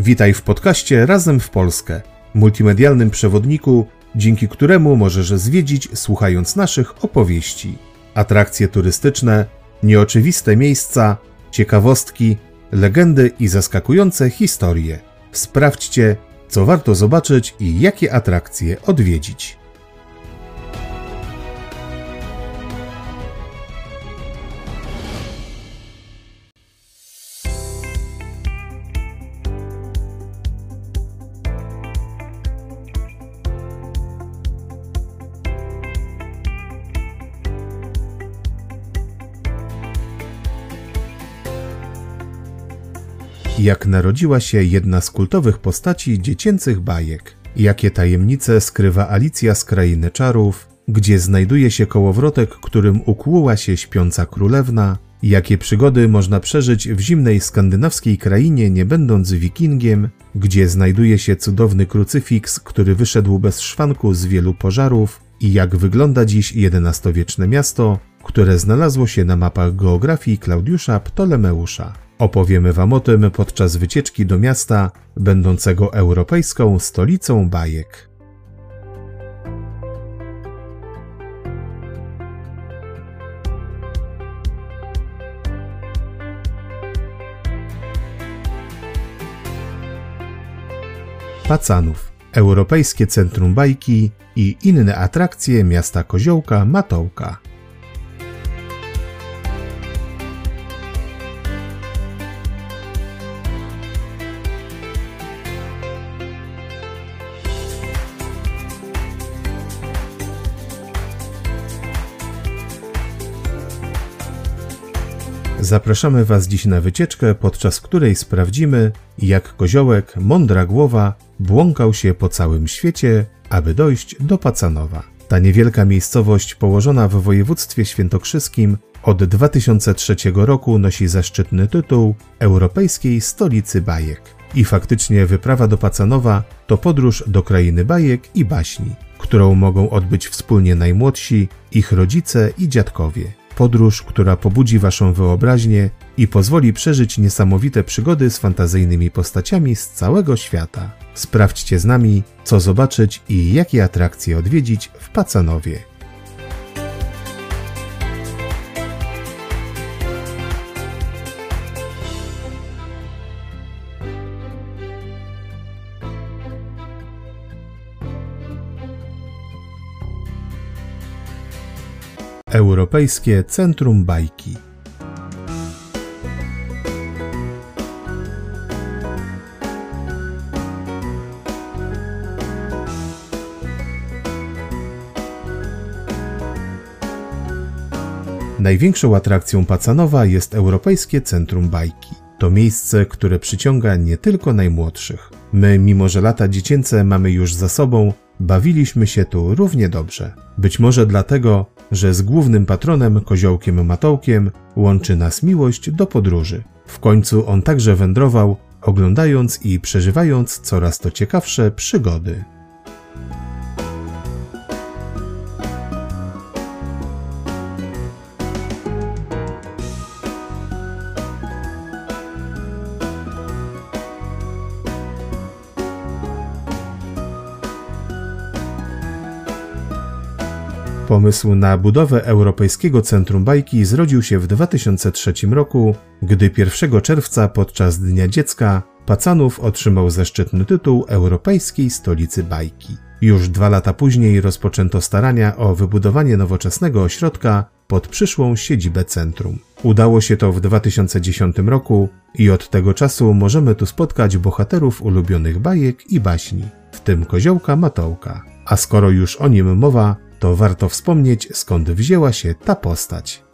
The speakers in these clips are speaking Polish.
Witaj w podcaście Razem w Polskę, multimedialnym przewodniku, dzięki któremu możesz zwiedzić słuchając naszych opowieści. Atrakcje turystyczne, nieoczywiste miejsca, ciekawostki, legendy i zaskakujące historie. Sprawdźcie, co warto zobaczyć i jakie atrakcje odwiedzić. Jak narodziła się jedna z kultowych postaci dziecięcych bajek. Jakie tajemnice skrywa Alicja z Krainy Czarów, gdzie znajduje się kołowrotek, którym ukłuła się śpiąca królewna, jakie przygody można przeżyć w zimnej skandynawskiej krainie, nie będąc wikingiem, gdzie znajduje się cudowny krucyfiks, który wyszedł bez szwanku z wielu pożarów i jak wygląda dziś XI-wieczne miasto, które znalazło się na mapach geografii Klaudiusza Ptolemeusza. Opowiemy Wam o tym podczas wycieczki do miasta, będącego europejską stolicą bajek. Pacanów, Europejskie Centrum Bajki i inne atrakcje miasta Koziołka Matołka. Zapraszamy Was dziś na wycieczkę, podczas której sprawdzimy, jak koziołek, mądra głowa, błąkał się po całym świecie, aby dojść do Pacanowa. Ta niewielka miejscowość położona w województwie świętokrzyskim od 2003 roku nosi zaszczytny tytuł Europejskiej Stolicy Bajek. I faktycznie wyprawa do Pacanowa to podróż do krainy bajek i baśni, którą mogą odbyć wspólnie najmłodsi, ich rodzice i dziadkowie podróż, która pobudzi Waszą wyobraźnię i pozwoli przeżyć niesamowite przygody z fantazyjnymi postaciami z całego świata. Sprawdźcie z nami, co zobaczyć i jakie atrakcje odwiedzić w Pacanowie. Europejskie Centrum Bajki. Największą atrakcją Pacanowa jest Europejskie Centrum Bajki. To miejsce, które przyciąga nie tylko najmłodszych. My, mimo że lata dziecięce mamy już za sobą, bawiliśmy się tu równie dobrze. Być może dlatego, że z głównym patronem Koziołkiem Matołkiem łączy nas miłość do podróży. W końcu on także wędrował, oglądając i przeżywając coraz to ciekawsze przygody. Pomysł na budowę Europejskiego Centrum Bajki zrodził się w 2003 roku, gdy 1 czerwca podczas Dnia Dziecka Pacanów otrzymał zaszczytny tytuł Europejskiej Stolicy Bajki. Już dwa lata później rozpoczęto starania o wybudowanie nowoczesnego ośrodka pod przyszłą siedzibę centrum. Udało się to w 2010 roku i od tego czasu możemy tu spotkać bohaterów ulubionych bajek i baśni, w tym koziołka Matołka. A skoro już o nim mowa, to warto wspomnieć, skąd wzięła się ta postać.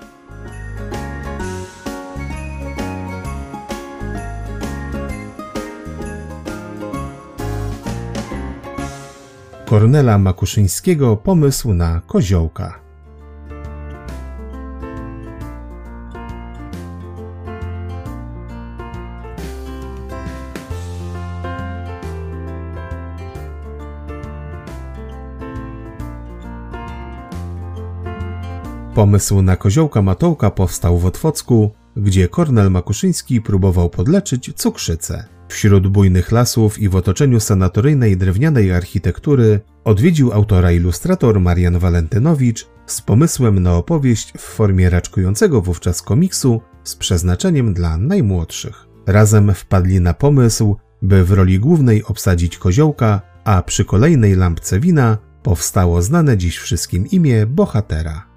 Kornela Makuszyńskiego pomysł na koziołka. Pomysł na koziołka Matołka powstał w Otwocku, gdzie Kornel Makuszyński próbował podleczyć cukrzycę. Wśród bujnych lasów i w otoczeniu sanatoryjnej drewnianej architektury odwiedził autora ilustrator Marian Walentynowicz z pomysłem na opowieść w formie raczkującego wówczas komiksu z przeznaczeniem dla najmłodszych. Razem wpadli na pomysł, by w roli głównej obsadzić koziołka, a przy kolejnej lampce wina powstało znane dziś wszystkim imię bohatera.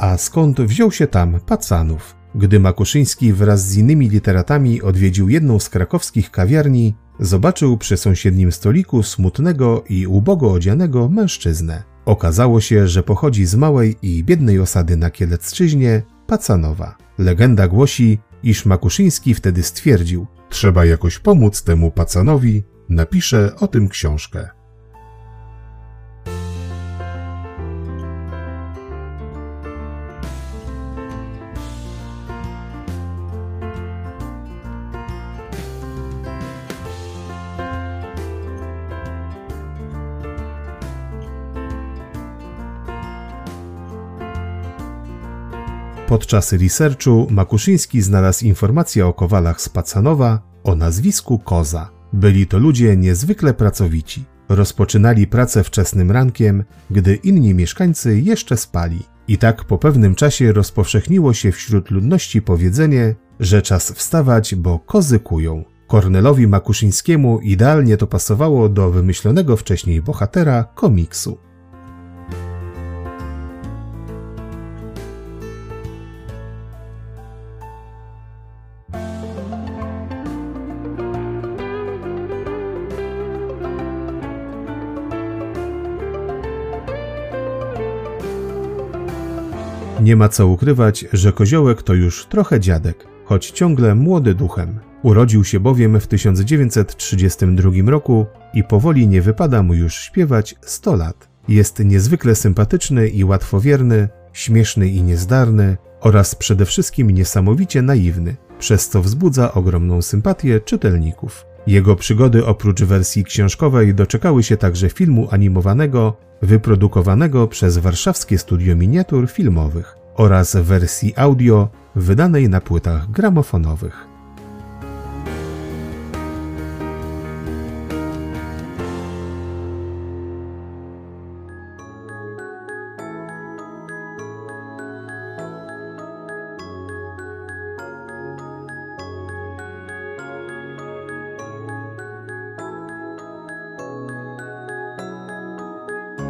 A skąd wziął się tam Pacanów? Gdy Makuszyński wraz z innymi literatami odwiedził jedną z krakowskich kawiarni, zobaczył przy sąsiednim stoliku smutnego i ubogo odzianego mężczyznę. Okazało się, że pochodzi z małej i biednej osady na Kielecczyźnie, Pacanowa. Legenda głosi, iż Makuszyński wtedy stwierdził: Trzeba jakoś pomóc temu Pacanowi, napiszę o tym książkę. Podczas researchu Makuszyński znalazł informację o kowalach z Pacanowa o nazwisku Koza. Byli to ludzie niezwykle pracowici. Rozpoczynali pracę wczesnym rankiem, gdy inni mieszkańcy jeszcze spali. I tak po pewnym czasie rozpowszechniło się wśród ludności powiedzenie, że czas wstawać, bo kozy kują. Kornelowi Makuszyńskiemu idealnie to pasowało do wymyślonego wcześniej bohatera komiksu. Nie ma co ukrywać, że koziołek to już trochę dziadek, choć ciągle młody duchem. Urodził się bowiem w 1932 roku i powoli nie wypada mu już śpiewać 100 lat. Jest niezwykle sympatyczny i łatwowierny, śmieszny i niezdarny oraz przede wszystkim niesamowicie naiwny, przez co wzbudza ogromną sympatię czytelników. Jego przygody oprócz wersji książkowej doczekały się także filmu animowanego wyprodukowanego przez Warszawskie Studio Miniatur Filmowych oraz wersji audio wydanej na płytach gramofonowych.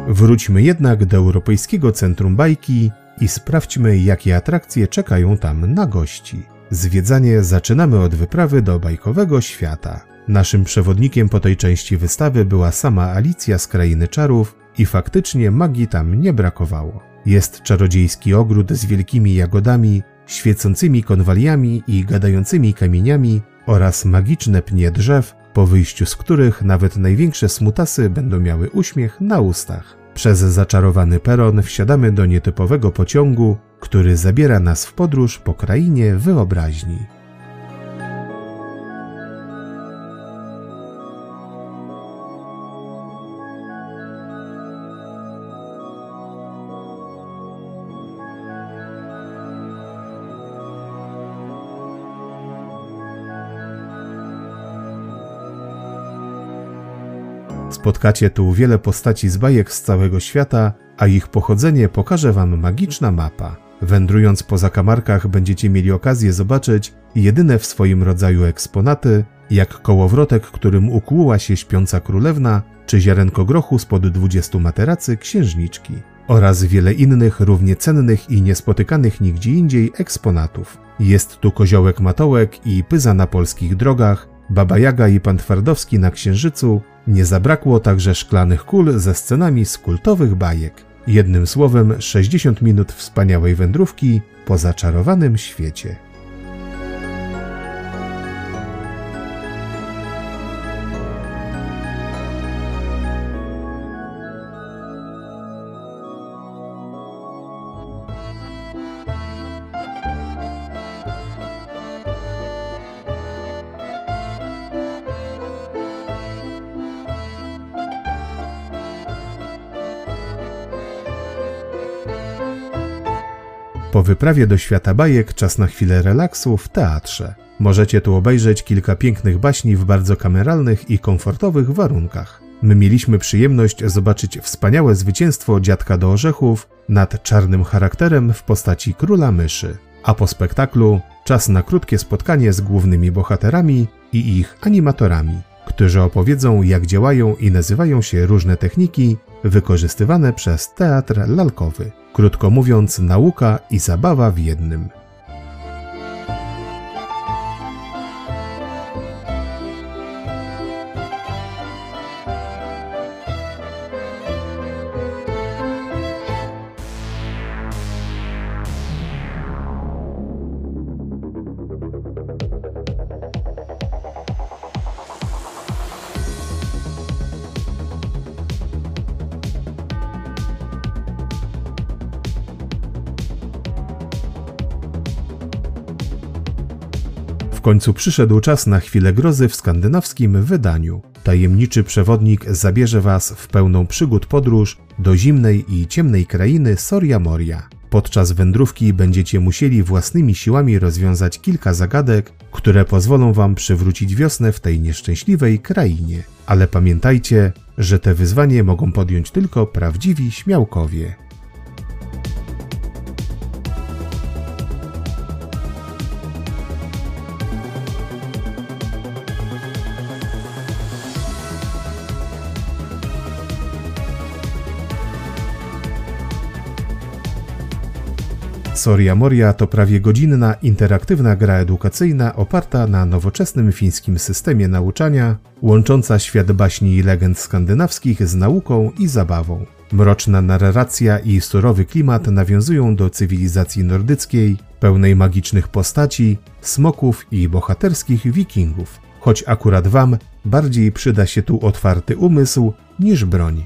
Wróćmy jednak do Europejskiego Centrum Bajki i sprawdźmy, jakie atrakcje czekają tam na gości. Zwiedzanie zaczynamy od wyprawy do bajkowego świata. Naszym przewodnikiem po tej części wystawy była sama Alicja z Krainy Czarów i faktycznie magii tam nie brakowało. Jest czarodziejski ogród z wielkimi jagodami, świecącymi konwaliami i gadającymi kamieniami oraz magiczne pnie drzew, po wyjściu z których nawet największe smutasy będą miały uśmiech na ustach. Przez zaczarowany peron wsiadamy do nietypowego pociągu, który zabiera nas w podróż po krainie wyobraźni. Spotkacie tu wiele postaci z bajek z całego świata, a ich pochodzenie pokaże Wam magiczna mapa. Wędrując po zakamarkach będziecie mieli okazję zobaczyć jedyne w swoim rodzaju eksponaty, jak kołowrotek, którym ukłuła się śpiąca królewna, czy ziarenko grochu spod dwudziestu materacy księżniczki oraz wiele innych równie cennych i niespotykanych nigdzie indziej eksponatów. Jest tu koziołek matołek i pyza na polskich drogach, Baba Jaga i Pan Twardowski na Księżycu, nie zabrakło także szklanych kul ze scenami z kultowych bajek. Jednym słowem 60 minut wspaniałej wędrówki po zaczarowanym świecie. Po wyprawie do świata bajek czas na chwilę relaksu w teatrze. Możecie tu obejrzeć kilka pięknych baśni w bardzo kameralnych i komfortowych warunkach. My mieliśmy przyjemność zobaczyć wspaniałe zwycięstwo dziadka do orzechów nad czarnym charakterem w postaci króla myszy. A po spektaklu czas na krótkie spotkanie z głównymi bohaterami i ich animatorami, którzy opowiedzą, jak działają i nazywają się różne techniki wykorzystywane przez teatr lalkowy. Krótko mówiąc, nauka i zabawa w jednym. Końcu przyszedł czas na chwilę grozy w skandynawskim wydaniu. Tajemniczy przewodnik zabierze Was w pełną przygód podróż do zimnej i ciemnej krainy Soria Moria. Podczas wędrówki będziecie musieli własnymi siłami rozwiązać kilka zagadek, które pozwolą Wam przywrócić wiosnę w tej nieszczęśliwej krainie. Ale pamiętajcie, że te wyzwanie mogą podjąć tylko prawdziwi śmiałkowie. Soria Moria to prawie godzinna, interaktywna gra edukacyjna oparta na nowoczesnym fińskim systemie nauczania, łącząca świat baśni i legend skandynawskich z nauką i zabawą. Mroczna narracja i surowy klimat nawiązują do cywilizacji nordyckiej, pełnej magicznych postaci, smoków i bohaterskich wikingów. Choć akurat wam bardziej przyda się tu otwarty umysł niż broń.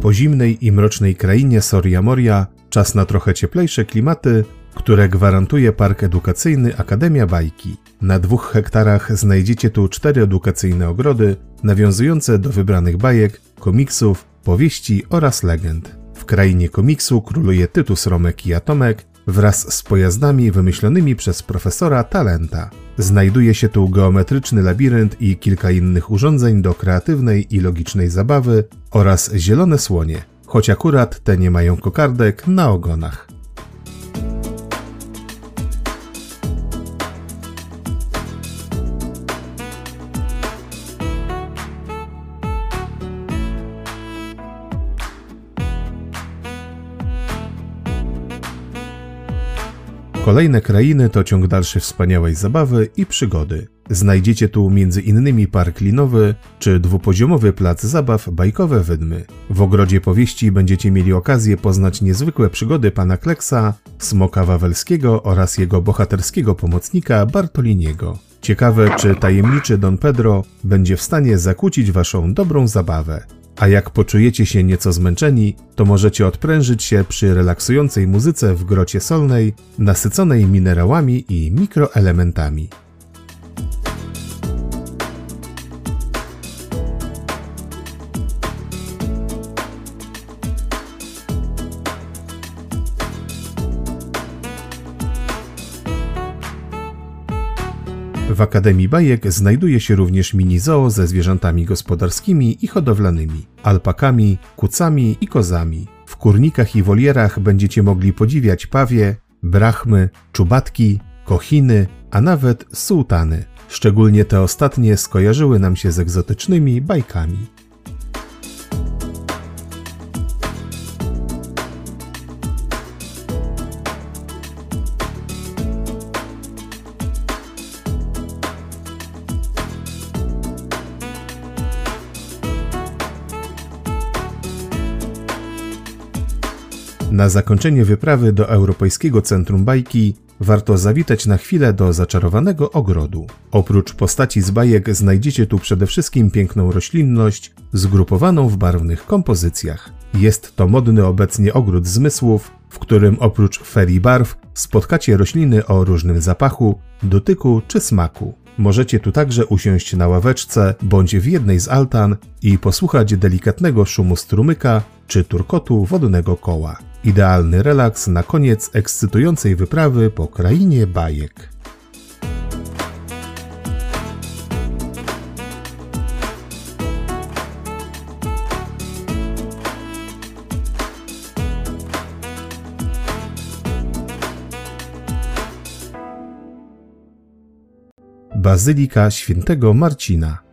Po zimnej i mrocznej krainie Soria Moria czas na trochę cieplejsze klimaty, które gwarantuje park edukacyjny Akademia Bajki. Na dwóch hektarach znajdziecie tu cztery edukacyjne ogrody, nawiązujące do wybranych bajek, komiksów, powieści oraz legend. W krainie komiksu króluje Tytus Romek i Atomek, wraz z pojazdami wymyślonymi przez profesora Talenta. Znajduje się tu geometryczny labirynt i kilka innych urządzeń do kreatywnej i logicznej zabawy oraz zielone słonie, choć akurat te nie mają kokardek na ogonach. Kolejne krainy to ciąg dalszy wspaniałej zabawy i przygody. Znajdziecie tu m.in. park linowy czy dwupoziomowy plac zabaw Bajkowe Wydmy. W ogrodzie powieści będziecie mieli okazję poznać niezwykłe przygody pana Kleksa, Smoka Wawelskiego oraz jego bohaterskiego pomocnika Bartoliniego. Ciekawe, czy tajemniczy Don Pedro będzie w stanie zakłócić waszą dobrą zabawę. A jak poczujecie się nieco zmęczeni, to możecie odprężyć się przy relaksującej muzyce w grocie solnej, nasyconej minerałami i mikroelementami. W Akademii Bajek znajduje się również mini zoo ze zwierzętami gospodarskimi i hodowlanymi, alpakami, kucami i kozami. W kurnikach i wolierach będziecie mogli podziwiać pawie, brachmy, czubatki, kochiny, a nawet sułtany. Szczególnie te ostatnie skojarzyły nam się z egzotycznymi bajkami. Na zakończenie wyprawy do Europejskiego Centrum Bajki warto zawitać na chwilę do zaczarowanego ogrodu. Oprócz postaci z bajek znajdziecie tu przede wszystkim piękną roślinność zgrupowaną w barwnych kompozycjach. Jest to modny obecnie ogród zmysłów, w którym oprócz ferii barw spotkacie rośliny o różnym zapachu, dotyku czy smaku. Możecie tu także usiąść na ławeczce bądź w jednej z altan i posłuchać delikatnego szumu strumyka czy turkotu wodnego koła. Idealny relaks na koniec ekscytującej wyprawy po krainie bajek. Bazylika Świętego Marcina.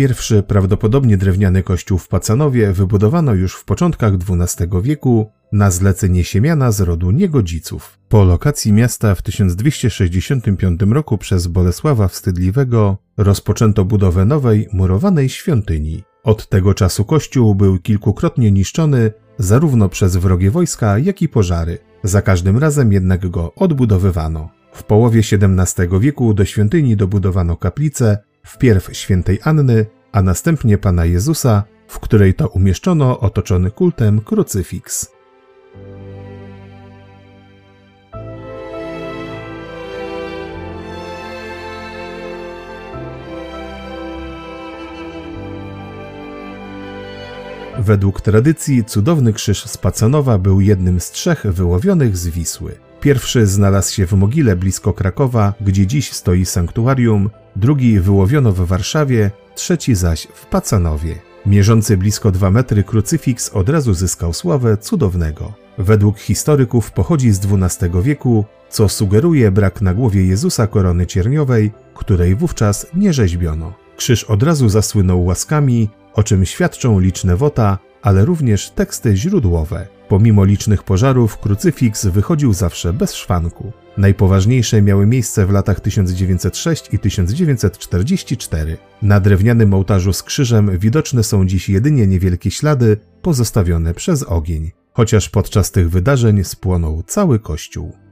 Pierwszy, prawdopodobnie drewniany kościół w Pacanowie wybudowano już w początkach XII wieku na zlecenie Siemiana z rodu Niegodziców. Po lokacji miasta w 1265 roku przez Bolesława Wstydliwego rozpoczęto budowę nowej, murowanej świątyni. Od tego czasu kościół był kilkukrotnie niszczony zarówno przez wrogie wojska, jak i pożary. Za każdym razem jednak go odbudowywano. W połowie XVII wieku do świątyni dobudowano kaplicę, wpierw świętej Anny, a następnie Pana Jezusa, w której to umieszczono otoczony kultem krucyfiks. Według tradycji cudowny krzyż z Pacanowa był jednym z trzech wyłowionych z Wisły. Pierwszy znalazł się w mogile blisko Krakowa, gdzie dziś stoi sanktuarium, drugi wyłowiono w Warszawie, trzeci zaś w Pacanowie. Mierzący blisko 2 metry krucyfiks od razu zyskał sławę cudownego. Według historyków pochodzi z XII wieku, co sugeruje brak na głowie Jezusa korony cierniowej, której wówczas nie rzeźbiono. Krzyż od razu zasłynął łaskami, o czym świadczą liczne wota, ale również teksty źródłowe. Pomimo licznych pożarów, krucyfiks wychodził zawsze bez szwanku. Najpoważniejsze miały miejsce w latach 1906 i 1944. Na drewnianym ołtarzu z krzyżem widoczne są dziś jedynie niewielkie ślady pozostawione przez ogień, chociaż podczas tych wydarzeń spłonął cały kościół.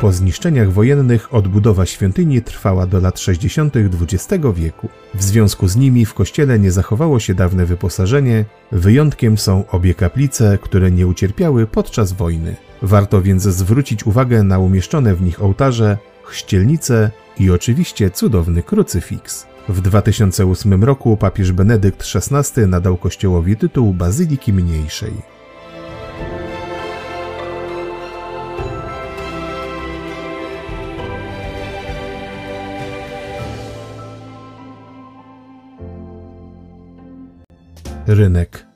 Po zniszczeniach wojennych odbudowa świątyni trwała do lat 60. XX wieku. W związku z nimi w kościele nie zachowało się dawne wyposażenie, wyjątkiem są obie kaplice, które nie ucierpiały podczas wojny. Warto więc zwrócić uwagę na umieszczone w nich ołtarze, chścielnice i oczywiście cudowny krucyfiks. W 2008 roku papież Benedykt XVI nadał kościołowi tytuł Bazyliki Mniejszej. Rynek.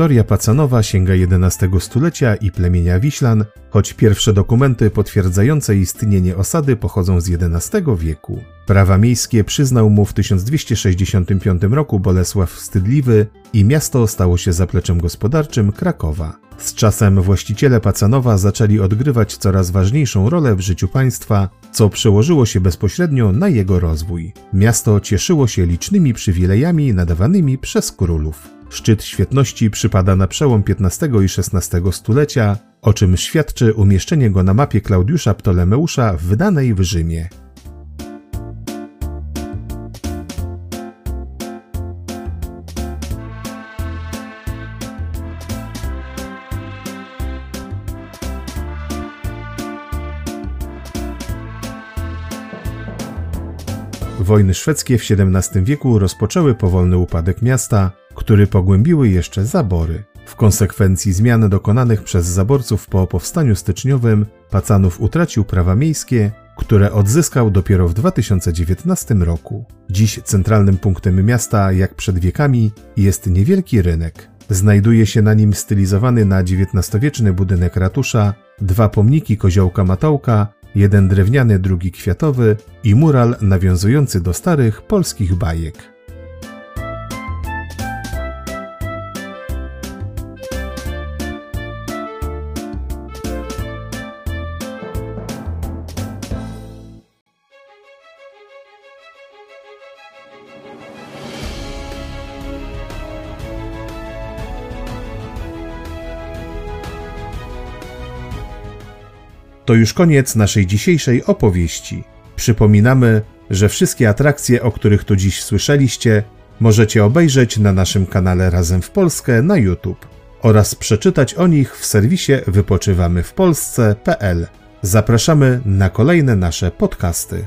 Historia Pacanowa sięga XI stulecia i plemienia Wiślan, choć pierwsze dokumenty potwierdzające istnienie osady pochodzą z XI wieku. Prawa miejskie przyznał mu w 1265 roku Bolesław Wstydliwy i miasto stało się zapleczem gospodarczym Krakowa. Z czasem właściciele Pacanowa zaczęli odgrywać coraz ważniejszą rolę w życiu państwa, co przełożyło się bezpośrednio na jego rozwój. Miasto cieszyło się licznymi przywilejami nadawanymi przez królów. Szczyt świetności przypada na przełom XV i XVI stulecia, o czym świadczy umieszczenie go na mapie Klaudiusza Ptolemeusza wydanej w Rzymie. Wojny szwedzkie w XVII wieku rozpoczęły powolny upadek miasta, który pogłębiły jeszcze zabory. W konsekwencji zmian dokonanych przez zaborców po powstaniu styczniowym, Pacanów utracił prawa miejskie, które odzyskał dopiero w 2019 roku. Dziś centralnym punktem miasta, jak przed wiekami, jest niewielki rynek. Znajduje się na nim stylizowany na XIX-wieczny budynek ratusza, dwa pomniki koziołka Matołka, jeden drewniany, drugi kwiatowy i mural nawiązujący do starych polskich bajek. To już koniec naszej dzisiejszej opowieści. Przypominamy, że wszystkie atrakcje, o których tu dziś słyszeliście, możecie obejrzeć na naszym kanale Razem w Polskę na YouTube oraz przeczytać o nich w serwisie wypoczywamywpolsce.pl. Zapraszamy na kolejne nasze podcasty.